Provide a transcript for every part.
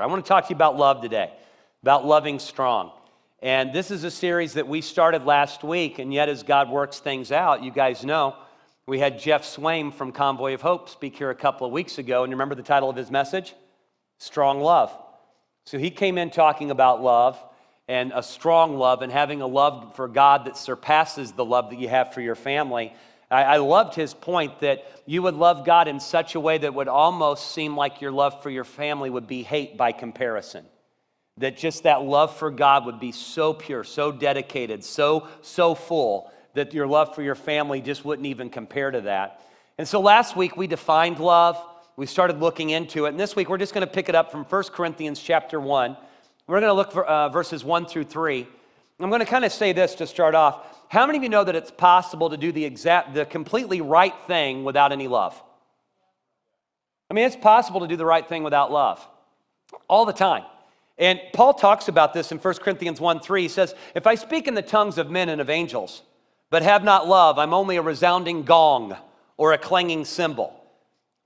I want to talk to you about love today, about loving strong. And this is a series that we started last week, and yet as God works things out, you guys know, we had Jeff Swaim from Convoy of Hope speak here a couple of weeks ago, and you remember the title of his message? Strong Love. So he came in talking about love and a strong love and having a love for God that surpasses the love that you have for your family. I, I loved his point that you would love God in such a way that would almost seem like your love for your family would be hate by comparison. That just that love for God would be so pure, so dedicated, so, so full that your love for your family just wouldn't even compare to that. And so last week we defined love. We started looking into it. And this week we're just going to pick it up from 1 Corinthians chapter 1. We're going to look for uh, verses 1 through 3. I'm going to kind of say this to start off. How many of you know that it's possible to do the exact, the completely right thing without any love? I mean, it's possible to do the right thing without love all the time. And Paul talks about this in 1 Corinthians 1 3. He says, If I speak in the tongues of men and of angels, but have not love, I'm only a resounding gong or a clanging cymbal.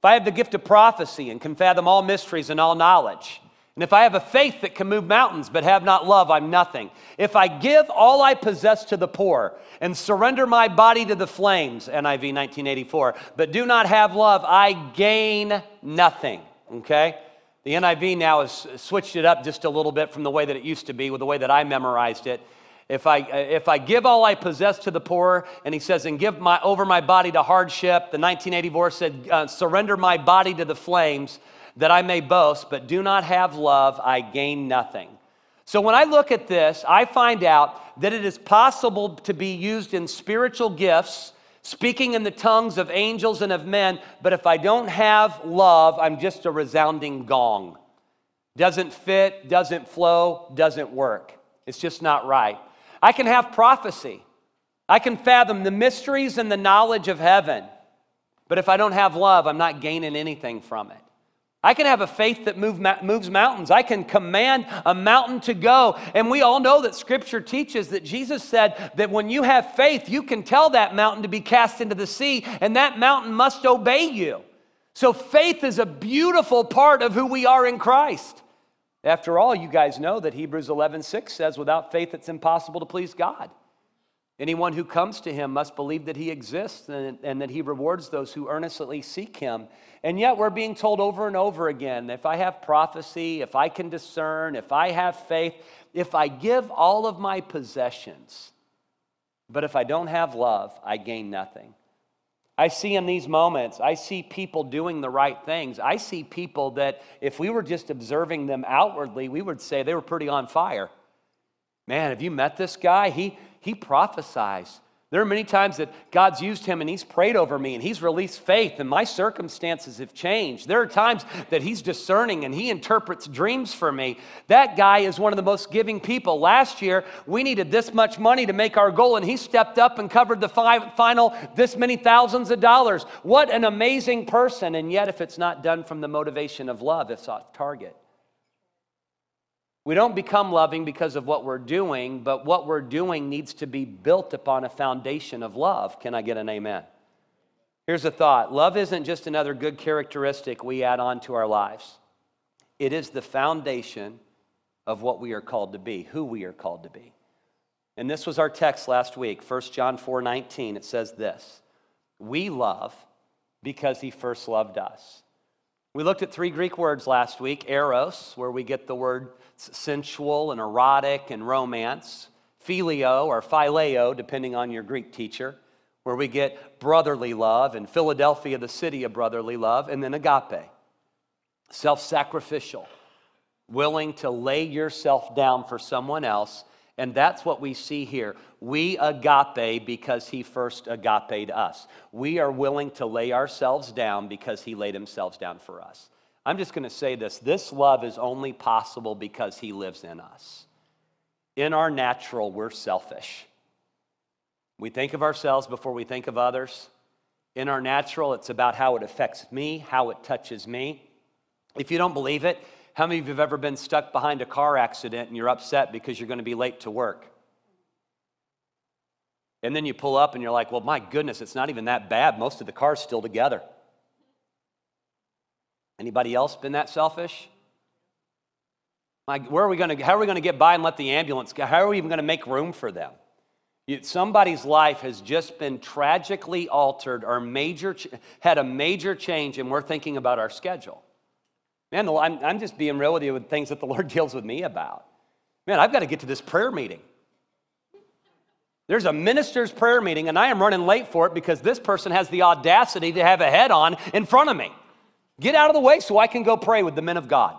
If I have the gift of prophecy and can fathom all mysteries and all knowledge, and if I have a faith that can move mountains but have not love, I'm nothing. If I give all I possess to the poor and surrender my body to the flames, NIV 1984, but do not have love, I gain nothing. Okay? The NIV now has switched it up just a little bit from the way that it used to be, with the way that I memorized it. If I, if I give all I possess to the poor, and he says, and give my, over my body to hardship, the 1984 said, uh, surrender my body to the flames, that I may boast, but do not have love, I gain nothing. So when I look at this, I find out that it is possible to be used in spiritual gifts, speaking in the tongues of angels and of men, but if I don't have love, I'm just a resounding gong. Doesn't fit, doesn't flow, doesn't work. It's just not right. I can have prophecy. I can fathom the mysteries and the knowledge of heaven. But if I don't have love, I'm not gaining anything from it. I can have a faith that move, moves mountains. I can command a mountain to go. And we all know that scripture teaches that Jesus said that when you have faith, you can tell that mountain to be cast into the sea, and that mountain must obey you. So faith is a beautiful part of who we are in Christ. After all, you guys know that Hebrews 11 6 says, without faith, it's impossible to please God. Anyone who comes to him must believe that he exists and, and, that he rewards those who earnestly seek him. And yet, we're being told over and over again if I have prophecy, if I can discern, if I have faith, if I give all of my possessions, but if I don't have love, I gain nothing. I see in these moments, I see people doing the right things. I see people that if we were just observing them outwardly, we would say they were pretty on fire. Man, have you met this guy? He, he prophesies. There are many times that God's used him and he's prayed over me and he's released faith and my circumstances have changed. There are times that he's discerning and he interprets dreams for me. That guy is one of the most giving people. Last year, we needed this much money to make our goal and he stepped up and covered the five, final this many thousands of dollars. What an amazing person. And yet, if it's not done from the motivation of love, it's off target. We don't become loving because of what we're doing, but what we're doing needs to be built upon a foundation of love. Can I get an amen? Here's a thought love isn't just another good characteristic we add on to our lives, it is the foundation of what we are called to be, who we are called to be. And this was our text last week, 1 John 4 19. It says this We love because he first loved us. We looked at three Greek words last week eros, where we get the word sensual and erotic and romance, phileo or phileo, depending on your Greek teacher, where we get brotherly love, and Philadelphia, the city of brotherly love, and then agape, self sacrificial, willing to lay yourself down for someone else. And that's what we see here. We agape because he first agaped us. We are willing to lay ourselves down because he laid himself down for us. I'm just going to say this this love is only possible because he lives in us. In our natural, we're selfish. We think of ourselves before we think of others. In our natural, it's about how it affects me, how it touches me. If you don't believe it, how many of you have ever been stuck behind a car accident and you're upset because you're going to be late to work? And then you pull up and you're like, well, my goodness, it's not even that bad. Most of the car's still together. Anybody else been that selfish? Like, where are we going to, how are we going to get by and let the ambulance go? How are we even going to make room for them? Somebody's life has just been tragically altered or major, had a major change, and we're thinking about our schedule. Man, I'm, I'm just being real with you with things that the Lord deals with me about. Man, I've got to get to this prayer meeting. There's a minister's prayer meeting, and I am running late for it because this person has the audacity to have a head on in front of me. Get out of the way so I can go pray with the men of God.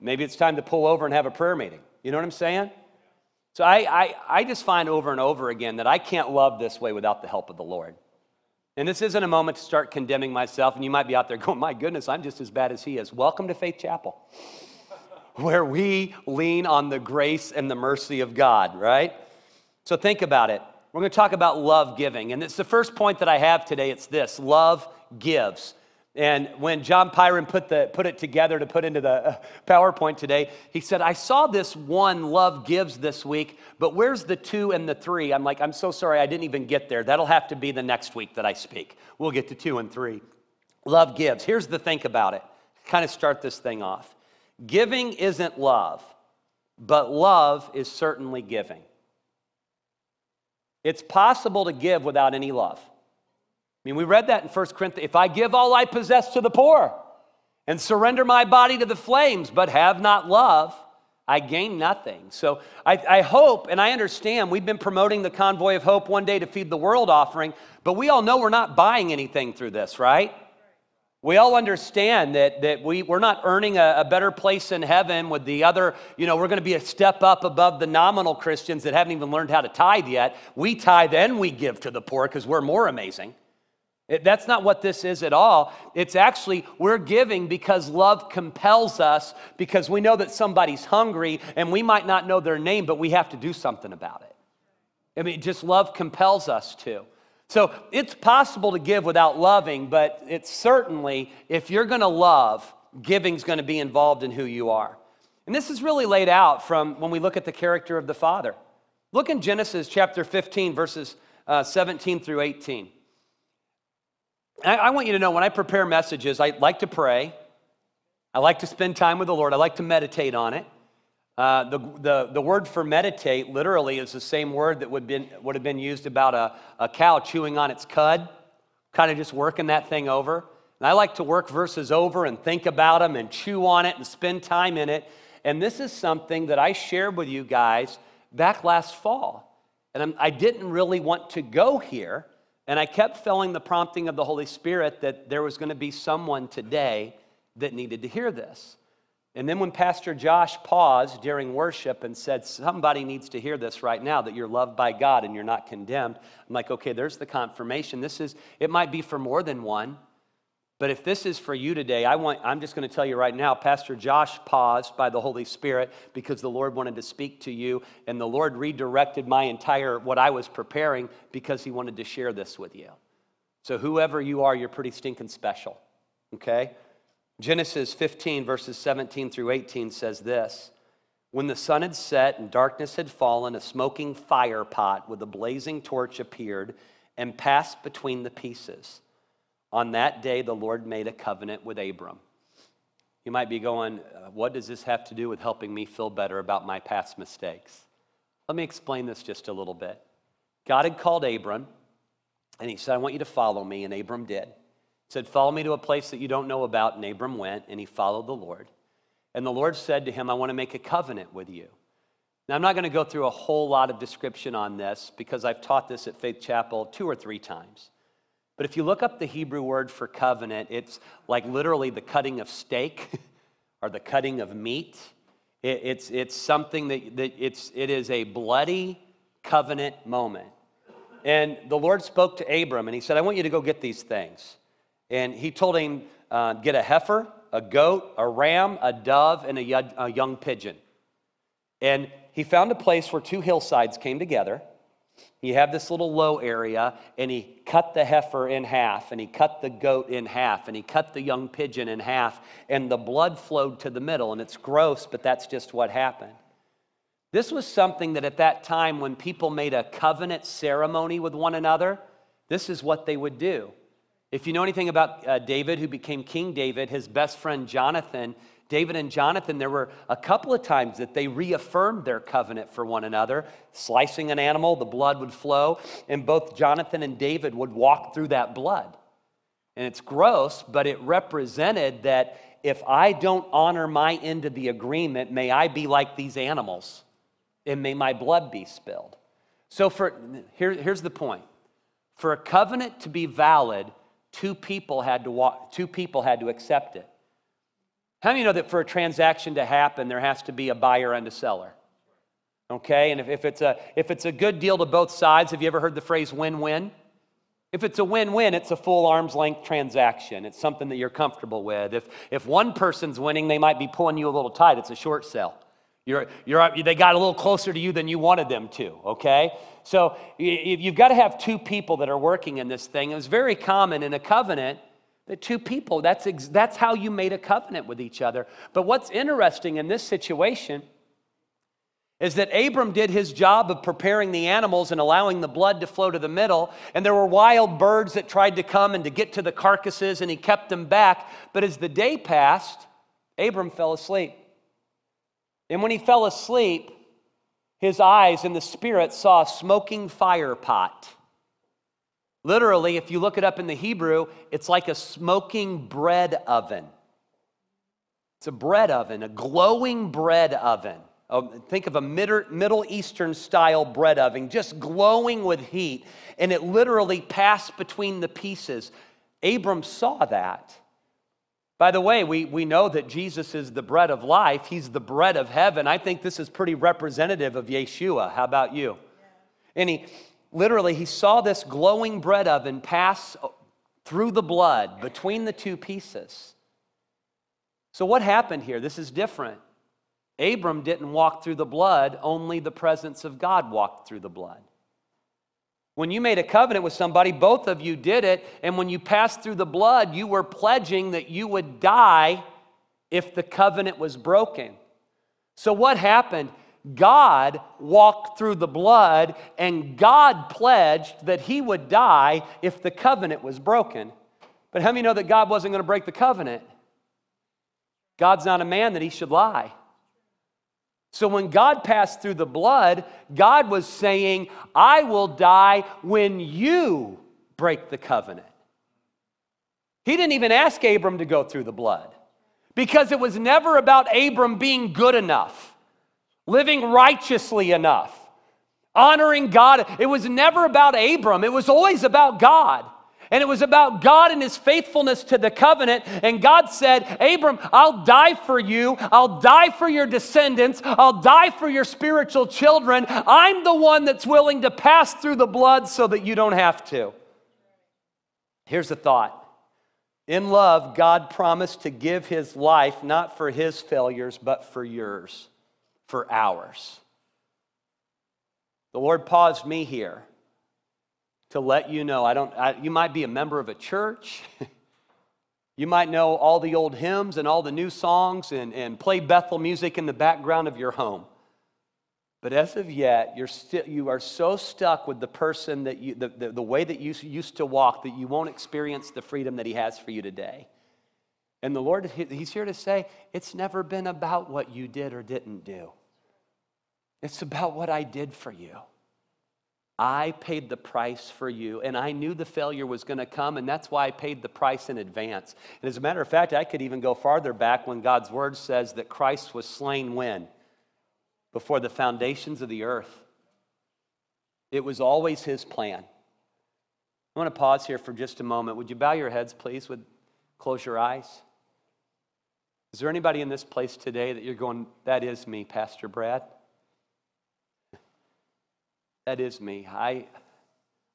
Maybe it's time to pull over and have a prayer meeting. You know what I'm saying? So I, I, I just find over and over again that I can't love this way without the help of the Lord. And this isn't a moment to start condemning myself, and you might be out there going, My goodness, I'm just as bad as he is. Welcome to Faith Chapel, where we lean on the grace and the mercy of God, right? So think about it. We're going to talk about love giving. And it's the first point that I have today. It's this love gives. And when John Pyron put, the, put it together to put into the uh, PowerPoint today, he said, I saw this one, Love Gives, this week, but where's the two and the three? I'm like, I'm so sorry, I didn't even get there. That'll have to be the next week that I speak. We'll get to two and three. Love gives. Here's the think about it. Kind of start this thing off. Giving isn't love, but love is certainly giving. It's possible to give without any love. I mean, we read that in 1 Corinthians. If I give all I possess to the poor and surrender my body to the flames, but have not love, I gain nothing. So I, I, hope and I understand we've been promoting the Convoy of Hope one day to feed the world offering, but we all know we're not buying anything through this, right? We all understand that, that we, we're not earning a, a better place in heaven with the other, you know, we're going to be a step up above the nominal Christians that haven't even learned how to tithe yet. We tithe and we give to the poor because we're more amazing. It, that's not what this is at all. It's actually, we're giving because love compels us, because we know that somebody's hungry and we might not know their name, but we have to do something about it. I mean, just love compels us to. So it's possible to give without loving, but it's certainly, if you're going to love, giving's going to be involved in who you are. And this is really laid out from when we look at the character of the Father. Look in Genesis chapter 15, verses uh, 17 through 18. I, I want you to know when I prepare messages, I like to pray. I like to spend time with the Lord. I like to meditate on it. Uh, the, the, the word for meditate literally is the same word that would, been, would have been used about a, a cow chewing on its cud, kind of just working that thing over. And I like to work verses over and think about them and chew on it and spend time in it. And this is something that I shared with you guys back last fall. And I'm, I did not really want to go here and I kept feeling the prompting of the Holy Spirit that there was going to be someone today that needed to hear this. And then when Pastor Josh paused during worship and said, Somebody needs to hear this right now that you're loved by God and you're not condemned, I'm like, okay, there's the confirmation. This is, it might be for more than one. But if this is for you today, I want, I'm just going to tell you right now, Pastor Josh paused by the Holy Spirit because the Lord wanted to speak to you, and the Lord redirected my entire, what I was preparing, because he wanted to share this with you. So, whoever you are, you're pretty stinking special, okay? Genesis 15, verses 17 through 18 says this When the sun had set and darkness had fallen, a smoking fire pot with a blazing torch appeared and passed between the pieces. On that day, the Lord made a covenant with Abram. You might be going, uh, What does this have to do with helping me feel better about my past mistakes? Let me explain this just a little bit. God had called Abram, and he said, I want you to follow me, and Abram did. Said, Follow me to a place that you don't know about, and Abram went, and he followed the Lord. And the Lord said to him, I want to make a covenant with you. Now, I'm not going to go through a whole lot of description on this because I've taught this at Faith Chapel two or three times. But if you look up the Hebrew word for covenant, it's like literally the cutting of steak or the cutting of meat. It, it's, it's something that, that it's, it is a bloody covenant moment. And the Lord spoke to Abram and he said, I want you to go get these things. And he told him, uh, get a heifer, a goat, a ram, a dove, and a, a young pigeon. And he found a place where two hillsides came together he had this little low area, and he cut the heifer in half, and he cut the goat in half, and he cut the young pigeon in half, and the blood flowed to the middle. And it's gross, but that's just what happened. This was something that at that time, when people made a covenant ceremony with one another, this is what they would do. If you know anything about uh, David, who became King David, his best friend Jonathan David and Jonathan, there were a couple of times that they reaffirmed their covenant for one another. Slicing an animal, the blood would flow, and both Jonathan and David would walk through that blood. And it's gross, but it represented that if I don't honor my end of the agreement, may I be like these animals and may my blood be spilled. So, for, here, here's the point for a covenant to be valid, two people had to walk, two people had to accept it. How many know that for a transaction to happen, there has to be a buyer and a seller? Okay, and if, if, it's a, if it's a good deal to both sides, have you ever heard the phrase win win? If it's a win win, it's a full arm's length transaction. It's something that you're comfortable with. If, if one person's winning, they might be pulling you a little tight. It's a short sale. You're, you're, they got a little closer to you than you wanted them to, okay? So you've got to have two people that are working in this thing. It was very common in a covenant that two people, that's, ex- that's how you made a covenant with each other. But what's interesting in this situation is that Abram did his job of preparing the animals and allowing the blood to flow to the middle. And there were wild birds that tried to come and to get to the carcasses, and he kept them back. But as the day passed, Abram fell asleep. And when he fell asleep, his eyes in the spirit saw a smoking fire pot. Literally, if you look it up in the Hebrew, it's like a smoking bread oven. It's a bread oven, a glowing bread oven. Oh, think of a Middle Eastern style bread oven, just glowing with heat, and it literally passed between the pieces. Abram saw that. By the way, we, we know that Jesus is the bread of life. He's the bread of heaven. I think this is pretty representative of Yeshua. How about you? And he literally, he saw this glowing bread oven pass through the blood between the two pieces. So, what happened here? This is different. Abram didn't walk through the blood, only the presence of God walked through the blood. When you made a covenant with somebody, both of you did it, and when you passed through the blood, you were pledging that you would die if the covenant was broken. So, what happened? God walked through the blood, and God pledged that he would die if the covenant was broken. But how many know that God wasn't going to break the covenant? God's not a man that he should lie. So when God passed through the blood, God was saying, I will die when you break the covenant. He didn't even ask Abram to go through the blood because it was never about Abram being good enough, living righteously enough, honoring God. It was never about Abram, it was always about God. And it was about God and his faithfulness to the covenant. And God said, Abram, I'll die for you. I'll die for your descendants. I'll die for your spiritual children. I'm the one that's willing to pass through the blood so that you don't have to. Here's the thought In love, God promised to give his life not for his failures, but for yours, for ours. The Lord paused me here to let you know. I don't, I, you might be a member of a church. you might know all the old hymns and all the new songs and, and play Bethel music in the background of your home. But as of yet, you're still, you are so stuck with the person that you, the, the, the way that you used to walk that you won't experience the freedom that He has for you today. And the Lord, He's here to say, it's never been about what you did or didn't do. It's about what I did for you. I paid the price for you, and I knew the failure was going to come, and that's why I paid the price in advance. And as a matter of fact, I could even go farther back when God's word says that Christ was slain when? Before the foundations of the earth. It was always his plan. I want to pause here for just a moment. Would you bow your heads, please? Would close your eyes? Is there anybody in this place today that you're going, that is me, Pastor Brad? That is me. I,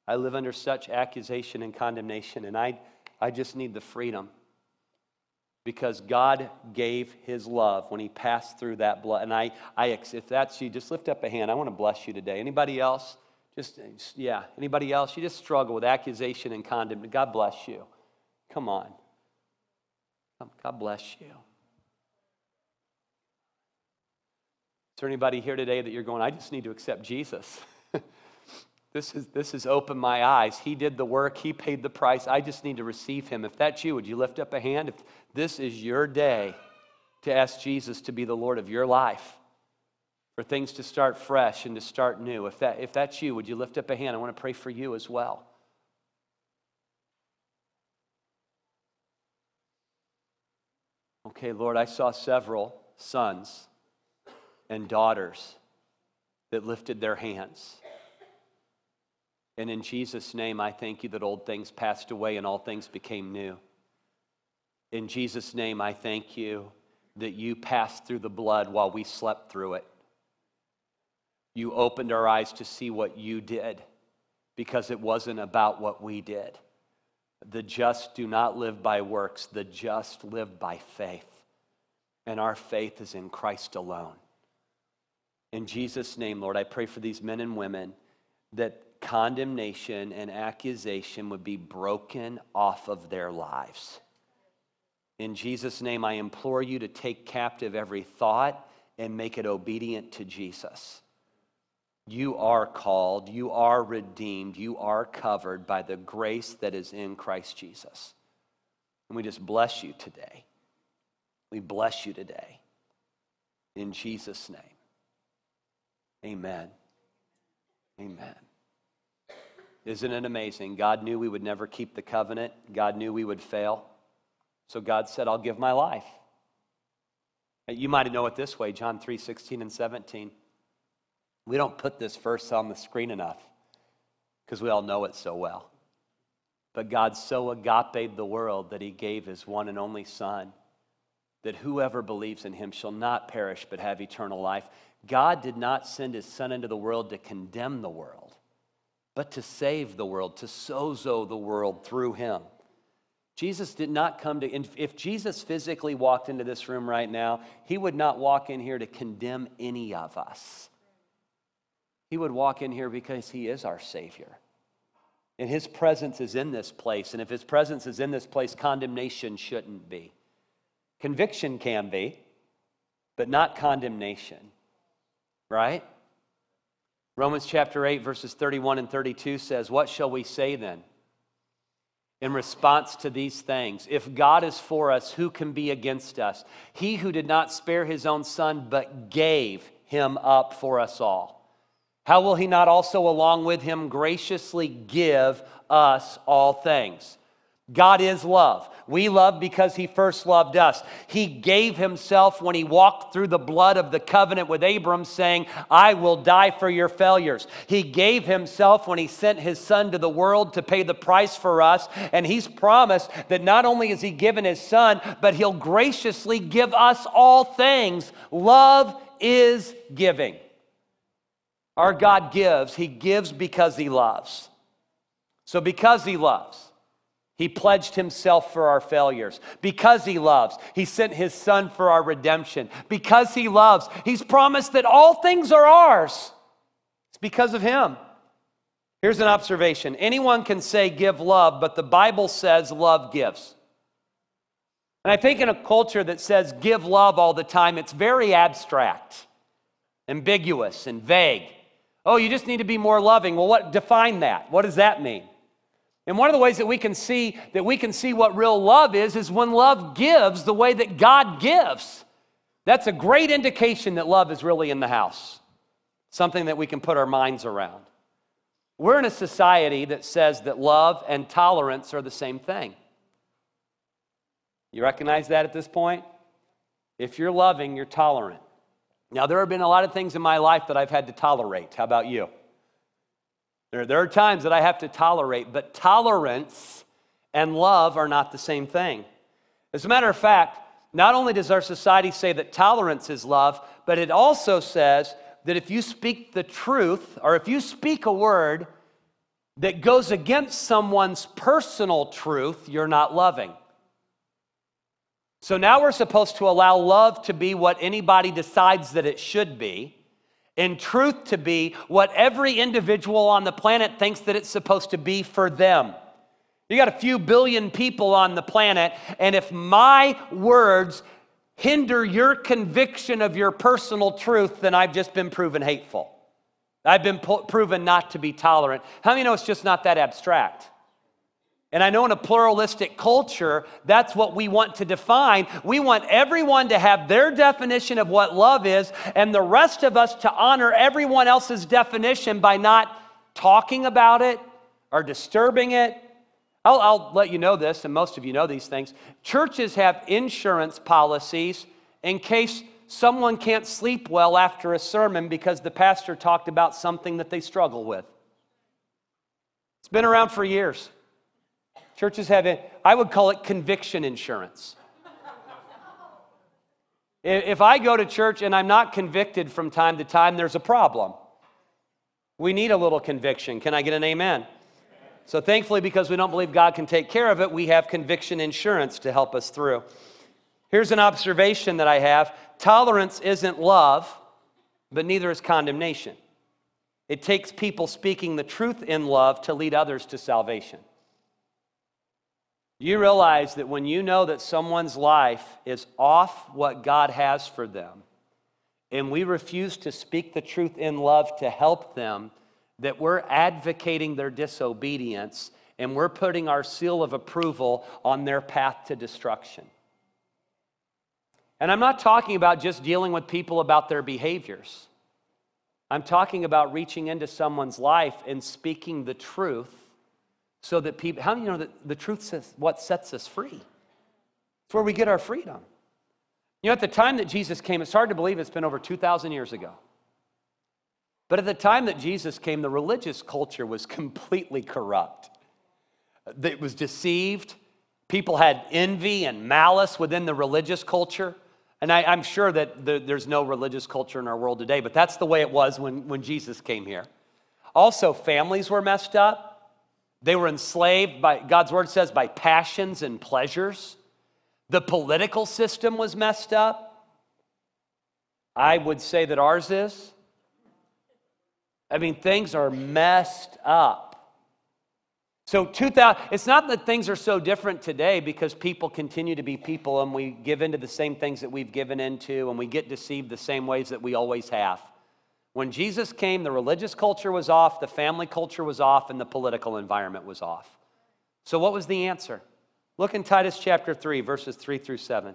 I live under such accusation and condemnation, and I, I just need the freedom because God gave his love when he passed through that blood. And I, I, if that's you, just lift up a hand. I want to bless you today. Anybody else? Just, yeah, anybody else? You just struggle with accusation and condemnation. God bless you. Come on. God bless you. Is there anybody here today that you're going, I just need to accept Jesus? This is this has opened my eyes. He did the work, he paid the price. I just need to receive him. If that's you, would you lift up a hand? If this is your day to ask Jesus to be the Lord of your life, for things to start fresh and to start new. If, that, if that's you, would you lift up a hand? I want to pray for you as well. Okay, Lord, I saw several sons and daughters that lifted their hands. And in Jesus' name, I thank you that old things passed away and all things became new. In Jesus' name, I thank you that you passed through the blood while we slept through it. You opened our eyes to see what you did because it wasn't about what we did. The just do not live by works, the just live by faith. And our faith is in Christ alone. In Jesus' name, Lord, I pray for these men and women that condemnation and accusation would be broken off of their lives. In Jesus' name, I implore you to take captive every thought and make it obedient to Jesus. You are called, you are redeemed, you are covered by the grace that is in Christ Jesus. And we just bless you today. We bless you today. In Jesus' name. Amen. Amen. Isn't it amazing? God knew we would never keep the covenant, God knew we would fail. So God said, I'll give my life. You might know it this way John 3 16 and 17. We don't put this verse on the screen enough because we all know it so well. But God so agape the world that he gave his one and only Son, that whoever believes in him shall not perish but have eternal life. God did not send his Son into the world to condemn the world, but to save the world, to sozo the world through him. Jesus did not come to, if Jesus physically walked into this room right now, he would not walk in here to condemn any of us. He would walk in here because he is our Savior. And his presence is in this place. And if his presence is in this place, condemnation shouldn't be. Conviction can be, but not condemnation. Right? Romans chapter 8, verses 31 and 32 says, What shall we say then? in response to these things. If God is for us, who can be against us? He who did not spare his own son, but gave him up for us all. How will he not also, along with him, graciously give us all things? God is love. We love because he first loved us. He gave himself when he walked through the blood of the covenant with Abram, saying, I will die for your failures. He gave himself when he sent his son to the world to pay the price for us. And he's promised that not only has he given his son, but he'll graciously give us all things. Love is giving. Our God gives, he gives because he loves. So, because he loves, he pledged himself for our failures. Because he loves, he sent his son for our redemption. Because he loves, he's promised that all things are ours. It's because of him. Here's an observation anyone can say give love, but the Bible says love gives. And I think in a culture that says give love all the time, it's very abstract, ambiguous, and vague. Oh, you just need to be more loving. Well, what define that? What does that mean? And one of the ways that we can see that we can see what real love is is when love gives the way that God gives. That's a great indication that love is really in the house. Something that we can put our minds around. We're in a society that says that love and tolerance are the same thing. You recognize that at this point? If you're loving, you're tolerant. Now, there have been a lot of things in my life that I've had to tolerate. How about you? There, there are times that I have to tolerate, but tolerance and love are not the same thing. As a matter of fact, not only does our society say that tolerance is love, but it also says that if you speak the truth or if you speak a word that goes against someone's personal truth, you're not loving. So now we're supposed to allow love to be what anybody decides that it should be and truth to be what every individual on the planet thinks that it's supposed to be for them. You got a few billion people on the planet, and if my words hinder your conviction of your personal truth, then I've just been proven hateful. I've been po- proven not to be tolerant. How many know it's just not that abstract? And I know in a pluralistic culture, that's what we want to define. We want everyone to have their definition of what love is, and the rest of us to honor everyone else's definition by not talking about it or disturbing it. I'll, I'll let you know this, and most of you know these things. Churches have insurance policies in case someone can't sleep well after a sermon because the pastor talked about something that they struggle with. It's been around for years. Churches have it, I would call it conviction insurance. if I go to church and I'm not convicted from time to time, there's a problem. We need a little conviction. Can I get an amen? So, thankfully, because we don't believe God can take care of it, we have conviction insurance to help us through. Here's an observation that I have tolerance isn't love, but neither is condemnation. It takes people speaking the truth in love to lead others to salvation. You realize that when you know that someone's life is off what God has for them, and we refuse to speak the truth in love to help them, that we're advocating their disobedience and we're putting our seal of approval on their path to destruction. And I'm not talking about just dealing with people about their behaviors. I'm talking about reaching into someone's life and speaking the truth so that people, how do you know that the truth is what sets us free? It's where we get our freedom. You know, at the time that Jesus came, it's hard to believe it's been over 2,000 years ago. But at the time that Jesus came, the religious culture was completely corrupt. It was deceived. People had envy and malice within the religious culture. And I, am sure that the, there's no religious culture in our world today, but that's the way it was when, when Jesus came here. Also, families were messed up. They were enslaved by, God's word says, by passions and pleasures. The political system was messed up. I would say that ours is. I mean, things are messed up. So 2000, it's not that things are so different today because people continue to be people and we give into the same things that we've given into and we get deceived the same ways that we always have. When Jesus came, the religious culture was off, the family culture was off, and the political environment was off. So, what was the answer? Look in Titus chapter 3, verses 3 through 7.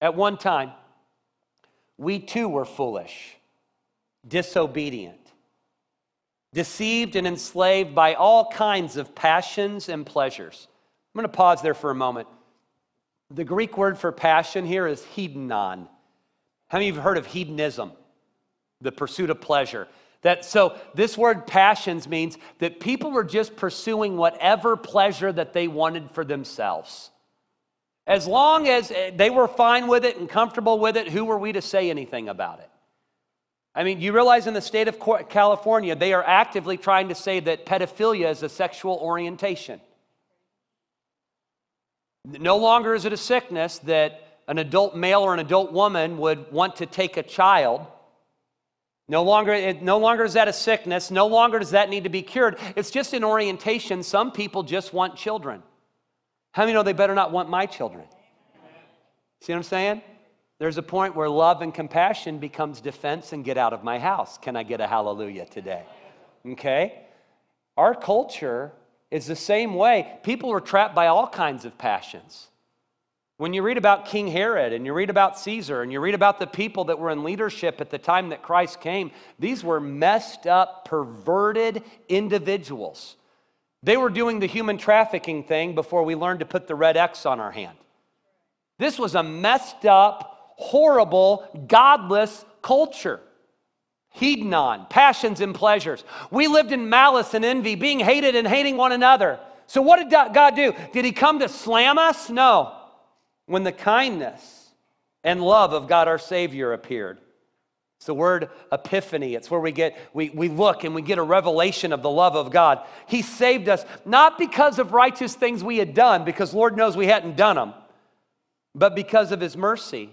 At one time, we too were foolish, disobedient, deceived and enslaved by all kinds of passions and pleasures. I'm going to pause there for a moment. The Greek word for passion here is hedonon. How many of you have heard of hedonism? The pursuit of pleasure. That so this word passions means that people were just pursuing whatever pleasure that they wanted for themselves. As long as eh, they were fine with it and comfortable with it, who were we to say anything about it? I mean, you realize in the state of California, they are actively trying to say that pedophilia is a sexual orientation. No longer is it a sickness that an adult male or an adult woman would want to take a child no longer, it, no longer is that a sickness. No longer does that need to be cured. It's just an orientation. Some people just want children. How many know they better not want my children? See what I'm saying? There's a point where love and compassion becomes defense and get out of my house. Can I get a hallelujah today? Okay? Our culture is the same way. People are trapped by all kinds of passions. When you read about King Herod and you read about Caesar and you read about the people that were in leadership at the time that Christ came, these were messed up, perverted individuals. They were doing the human trafficking thing before we learned to put the red X on our hand. This was a messed up, horrible, godless culture. Hedonon, passions and pleasures. We lived in malice and envy, being hated and hating one another. So, what did God do? Did He come to slam us? No when the kindness and love of God our Savior appeared. It's the word epiphany. It's where we get, we, we look and we get a revelation of the love of God. He saved us not because of righteous things we had done, because Lord knows we hadn't done them, but because of His mercy.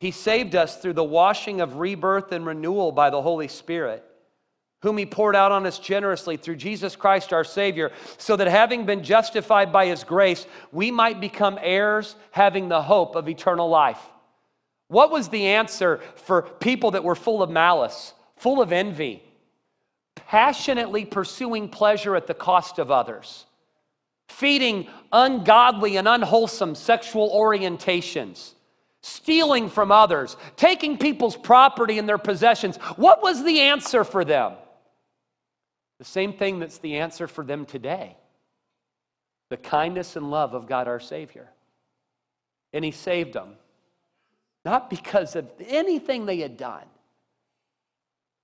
He saved us through the washing of rebirth and renewal by the Holy Spirit whom he poured out on us generously through Jesus Christ our Savior, so that having been justified by his grace, we might become heirs having the hope of eternal life. What was the answer for people that were full of malice, full of envy, passionately pursuing pleasure at the cost of others, feeding ungodly and unwholesome sexual orientations, stealing from others, taking people's property and their possessions. What was the answer for them? The same thing that's the answer for them today the kindness and love of God our Savior. And He saved them, not because of anything they had done,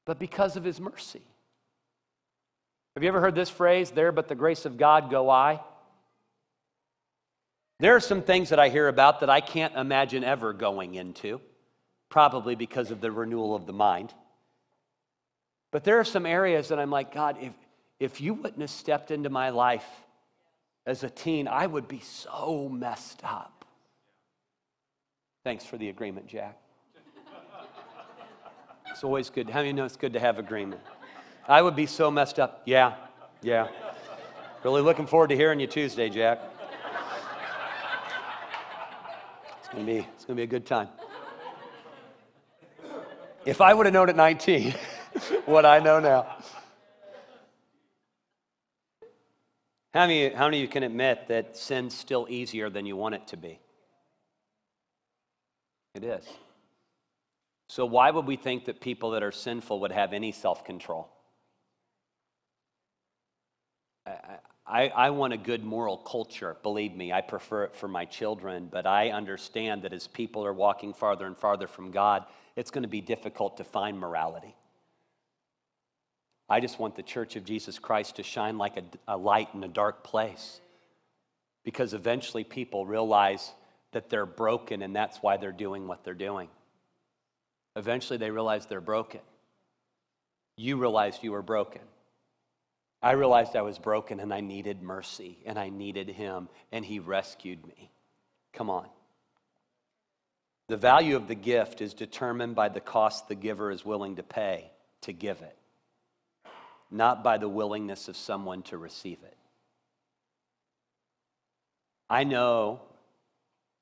but because of His mercy. Have you ever heard this phrase, there but the grace of God go I? There are some things that I hear about that I can't imagine ever going into, probably because of the renewal of the mind. But there are some areas that I'm like, God, if, if you wouldn't have stepped into my life as a teen, I would be so messed up. Thanks for the agreement, Jack. It's always good. How many know it's good to have agreement? I would be so messed up. Yeah, yeah. Really looking forward to hearing you Tuesday, Jack. It's gonna be, it's gonna be a good time. If I would have known at 19 what I know now. How many, how many of you can admit that sin's still easier than you want it to be? It is. So, why would we think that people that are sinful would have any self control? I, I, want a good moral culture. Believe me, I prefer it for my children, but I understand that as people are walking farther and farther from God, it's going to be difficult to find morality. I just want the church of Jesus Christ to shine like a, a light in a dark place because eventually people realize that they're broken and that's why they're doing what they're doing. Eventually they realize they're broken. You realized you were broken. I realized I was broken and I needed mercy and I needed Him and He rescued me. Come on. The value of the gift is determined by the cost the giver is willing to pay to give it, not by the willingness of someone to receive it. I know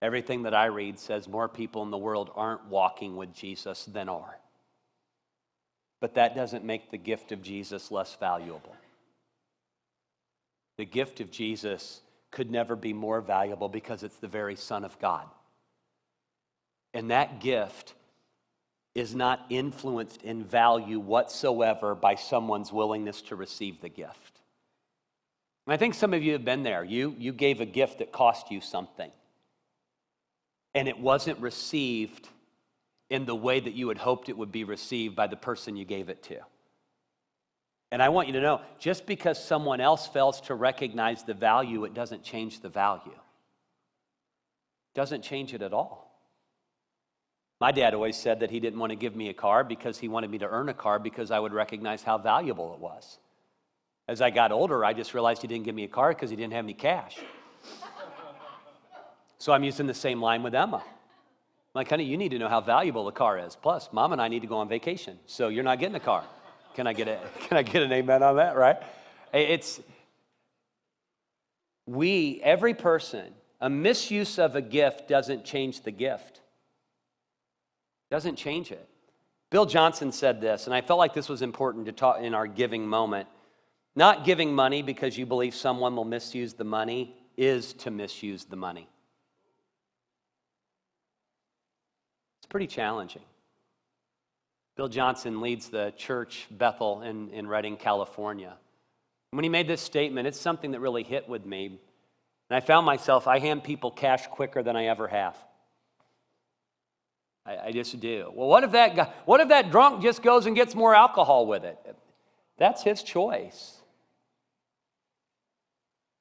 everything that I read says more people in the world aren't walking with Jesus than are. But that doesn't make the gift of Jesus less valuable. The gift of Jesus could never be more valuable because it's the very Son of God. And that gift is not influenced in value whatsoever by someone's willingness to receive the gift. And I think some of you have been there. You, you gave a gift that cost you something, and it wasn't received in the way that you had hoped it would be received by the person you gave it to. And I want you to know just because someone else fails to recognize the value, it doesn't change the value. Doesn't change it at all. My dad always said that he didn't want to give me a car because he wanted me to earn a car because I would recognize how valuable it was. As I got older, I just realized he didn't give me a car because he didn't have any cash. so I'm using the same line with Emma. I'm like, honey, you need to know how valuable the car is. Plus, mom and I need to go on vacation, so you're not getting a car. Can I get a can I get an amen on that, right? It's we, every person, a misuse of a gift doesn't change the gift. Doesn't change it. Bill Johnson said this, and I felt like this was important to talk in our giving moment. Not giving money because you believe someone will misuse the money is to misuse the money. It's pretty challenging. Bill Johnson leads the church Bethel in, in Redding, California. When he made this statement, it's something that really hit with me. And I found myself, I hand people cash quicker than I ever have. I, I just do. Well, what if that guy, what if that drunk just goes and gets more alcohol with it? That's his choice.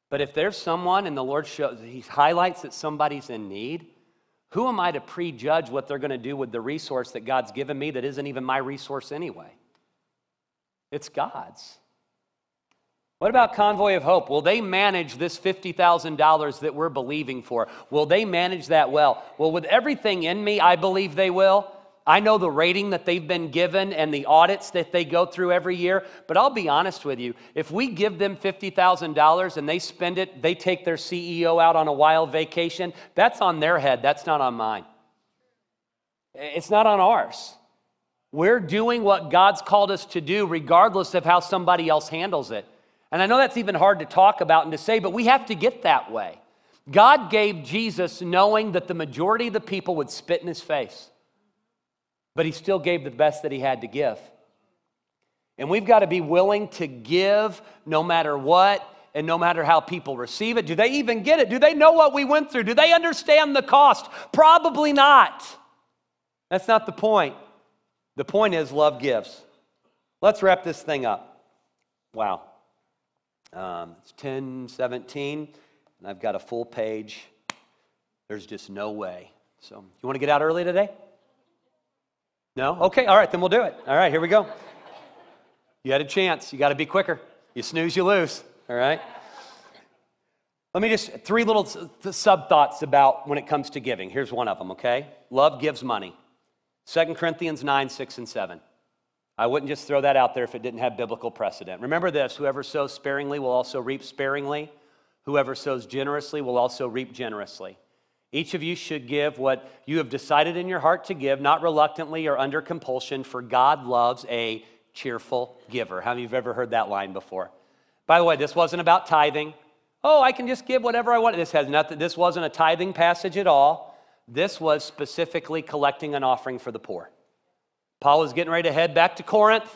But if there's someone and the Lord shows, he highlights that somebody's in need, who am I to prejudge what they're going to do with the resource that God's given me that isn't even my resource anyway? It's God's. What about Convoy of Hope? Will they manage this $50,000 that we're believing for? Will they manage that well? Well, with everything in me, I believe they will. I know the rating that they've been given and the audits that they go through every year, but I'll be honest with you. If we give them $50,000 and they spend it, they take their CEO out on a wild vacation, that's on their head. That's not on mine. It's not on ours. We're doing what God's called us to do, regardless of how somebody else handles it. And I know that's even hard to talk about and to say, but we have to get that way. God gave Jesus knowing that the majority of the people would spit in his face, but he still gave the best that he had to give. And we've got to be willing to give no matter what and no matter how people receive it. Do they even get it? Do they know what we went through? Do they understand the cost? Probably not. That's not the point. The point is love gives. Let's wrap this thing up. Wow. Um, it's 10 17, and I've got a full page. There's just no way. So, you want to get out early today? No? Okay, all right, then we'll do it. All right, here we go. You had a chance. You got to be quicker. You snooze, you lose. All right? Let me just, three little sub thoughts about when it comes to giving. Here's one of them, okay? Love gives money. 2 Corinthians 9, 6, and 7. I wouldn't just throw that out there if it didn't have biblical precedent. Remember this whoever sows sparingly will also reap sparingly, whoever sows generously will also reap generously. Each of you should give what you have decided in your heart to give, not reluctantly or under compulsion, for God loves a cheerful giver. How many of you have ever heard that line before? By the way, this wasn't about tithing. Oh, I can just give whatever I want. This has nothing, this wasn't a tithing passage at all. This was specifically collecting an offering for the poor. Paul was getting ready to head back to Corinth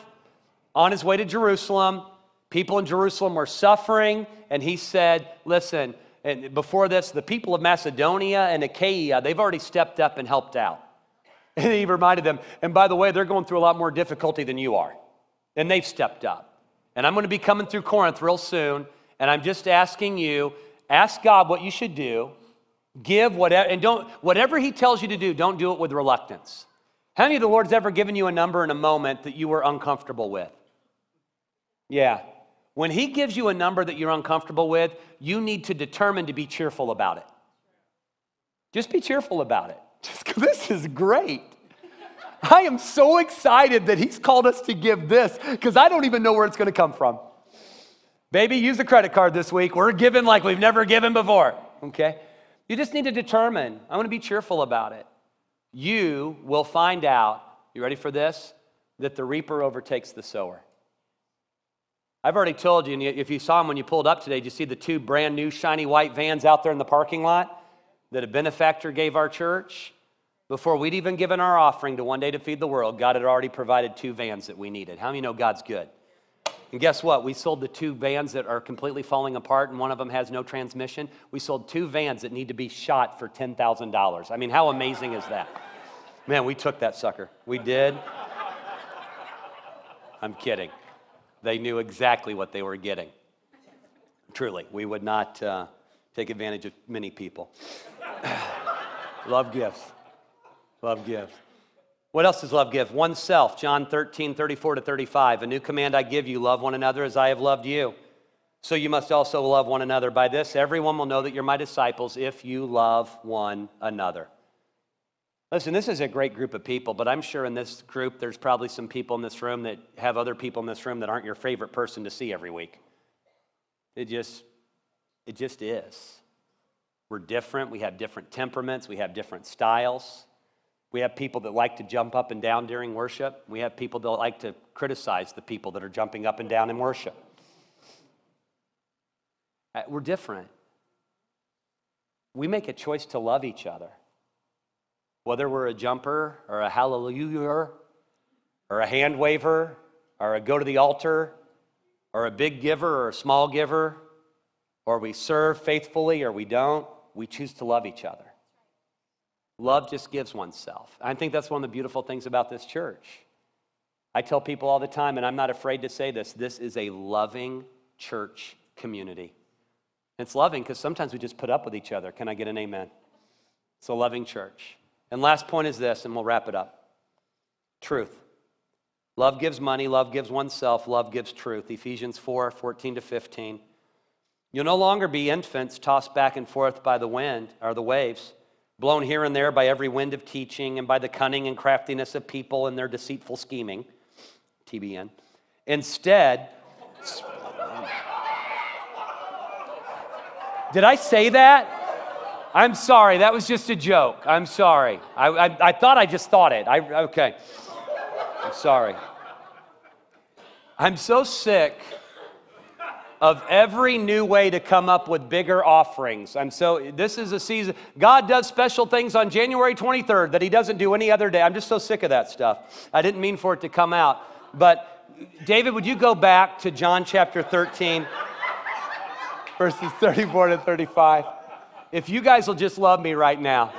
on his way to Jerusalem. People in Jerusalem were suffering, and he said, Listen, and before this, the people of Macedonia and Achaia, they've already stepped up and helped out. And he reminded them, and by the way, they're going through a lot more difficulty than you are. And they've stepped up. And I'm going to be coming through Corinth real soon, and I'm just asking you, ask God what you should do. Give whatever, and don't, whatever he tells you to do, don't do it with reluctance. How many of the Lord's ever given you a number in a moment that you were uncomfortable with? Yeah. When He gives you a number that you're uncomfortable with, you need to determine to be cheerful about it. Just be cheerful about it. Just this is great. I am so excited that He's called us to give this because I don't even know where it's going to come from. Baby, use a credit card this week. We're giving like we've never given before. Okay? You just need to determine. I want to be cheerful about it you will find out, you ready for this? That the reaper overtakes the sower. I've already told you, and if you saw them when you pulled up today, did you see the two brand new shiny white vans out there in the parking lot that a benefactor gave our church? Before we'd even given our offering to One Day to Feed the World, God had already provided two vans that we needed. How many know God's good? And guess what? We sold the two vans that are completely falling apart, and one of them has no transmission. We sold two vans that need to be shot for $10,000. I mean, how amazing is that? Man, we took that sucker. We did. I'm kidding. They knew exactly what they were getting. Truly, we would not uh, take advantage of many people. love gifts. Love gifts. What else does love give? Oneself, John 13, 34 to 35. A new command I give you love one another as I have loved you. So you must also love one another. By this, everyone will know that you're my disciples if you love one another. Listen, this is a great group of people, but I'm sure in this group there's probably some people in this room that have other people in this room that aren't your favorite person to see every week. It just, it just is. We're different. We have different temperaments. We have different styles. We have people that like to jump up and down during worship. We have people that like to criticize the people that are jumping up and down in worship. Uh, we're different. We make a choice to love each other. Whether we're a jumper or a hallelujah or a hand waver or a go to the altar or a big giver or a small giver, or we serve faithfully or we don't, we choose to love each other. Love just gives oneself. I think that's one of the beautiful things about this church. I tell people all the time, and I'm not afraid to say this this is a loving church community. It's loving because sometimes we just put up with each other. Can I get an amen? It's a loving church. And last point is this, and we'll wrap it up truth. Love gives money, love gives oneself, love gives truth. Ephesians 4 14 to 15. You'll no longer be infants tossed back and forth by the wind or the waves blown here and there by every wind of teaching and by the cunning and craftiness of people and their deceitful scheming. TBN. Instead, did I say that? I'm sorry, that was just a joke. I'm sorry. I, I, I thought I just thought it. I, okay. I'm sorry. I'm so sick of every new way to come up with bigger offerings. I'm so, this is a season. God does special things on January 23rd that He doesn't do any other day. I'm just so sick of that stuff. I didn't mean for it to come out. But, David, would you go back to John chapter 13, verses 34 to 35? If you guys will just love me right now,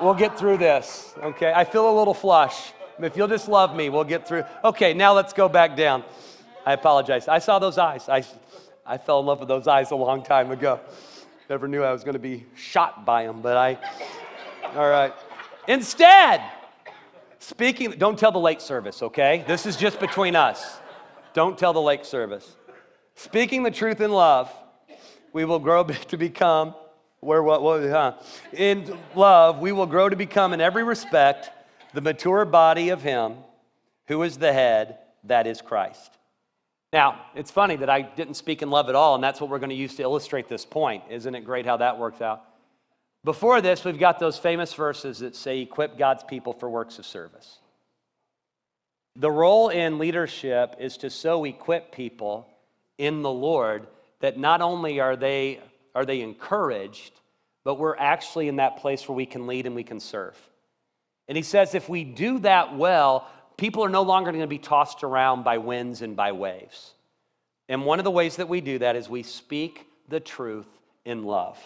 we'll get through this, okay? I feel a little flush. If you'll just love me, we'll get through. Okay, now let's go back down. I apologize. I saw those eyes. I, I fell in love with those eyes a long time ago. Never knew I was going to be shot by them, but I. All right. Instead, speaking, don't tell the lake service, okay? This is just between us. Don't tell the lake service. Speaking the truth in love, we will grow to become, where what, what huh? In love, we will grow to become in every respect the mature body of Him who is the head, that is Christ. Now, it's funny that I didn't speak in love at all, and that's what we're going to use to illustrate this point. Isn't it great how that works out? Before this, we've got those famous verses that say, equip God's people for works of service. The role in leadership is to so equip people in the Lord that not only are they, are they encouraged, but we're actually in that place where we can lead and we can serve. And he says, if we do that well, people are no longer going to be tossed around by winds and by waves. And one of the ways that we do that is we speak the truth in love.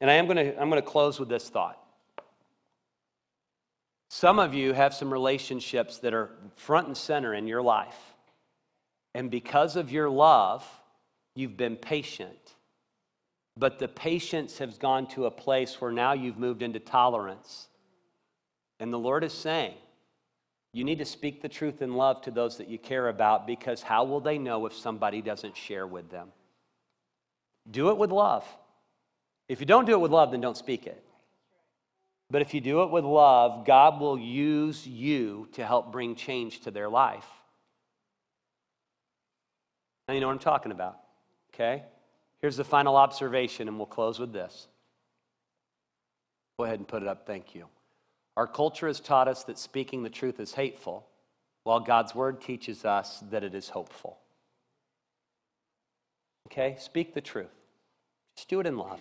And I am going to, I'm going to close with this thought. Some of you have some relationships that are front and center in your life. And because of your love, you've been patient. But the patience has gone to a place where now you've moved into tolerance. And the Lord is saying, you need to speak the truth in love to those that you care about because how will they know if somebody doesn't share with them? Do it with love. If you don't do it with love, then don't speak it. But if you do it with love, God will use you to help bring change to their life. Now you know what I'm talking about, okay? Here's the final observation, and we'll close with this. Go ahead and put it up. Thank you. Our culture has taught us that speaking the truth is hateful, while God's word teaches us that it is hopeful. Okay? Speak the truth. Just do it in love.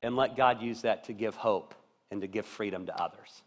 And let God use that to give hope and to give freedom to others.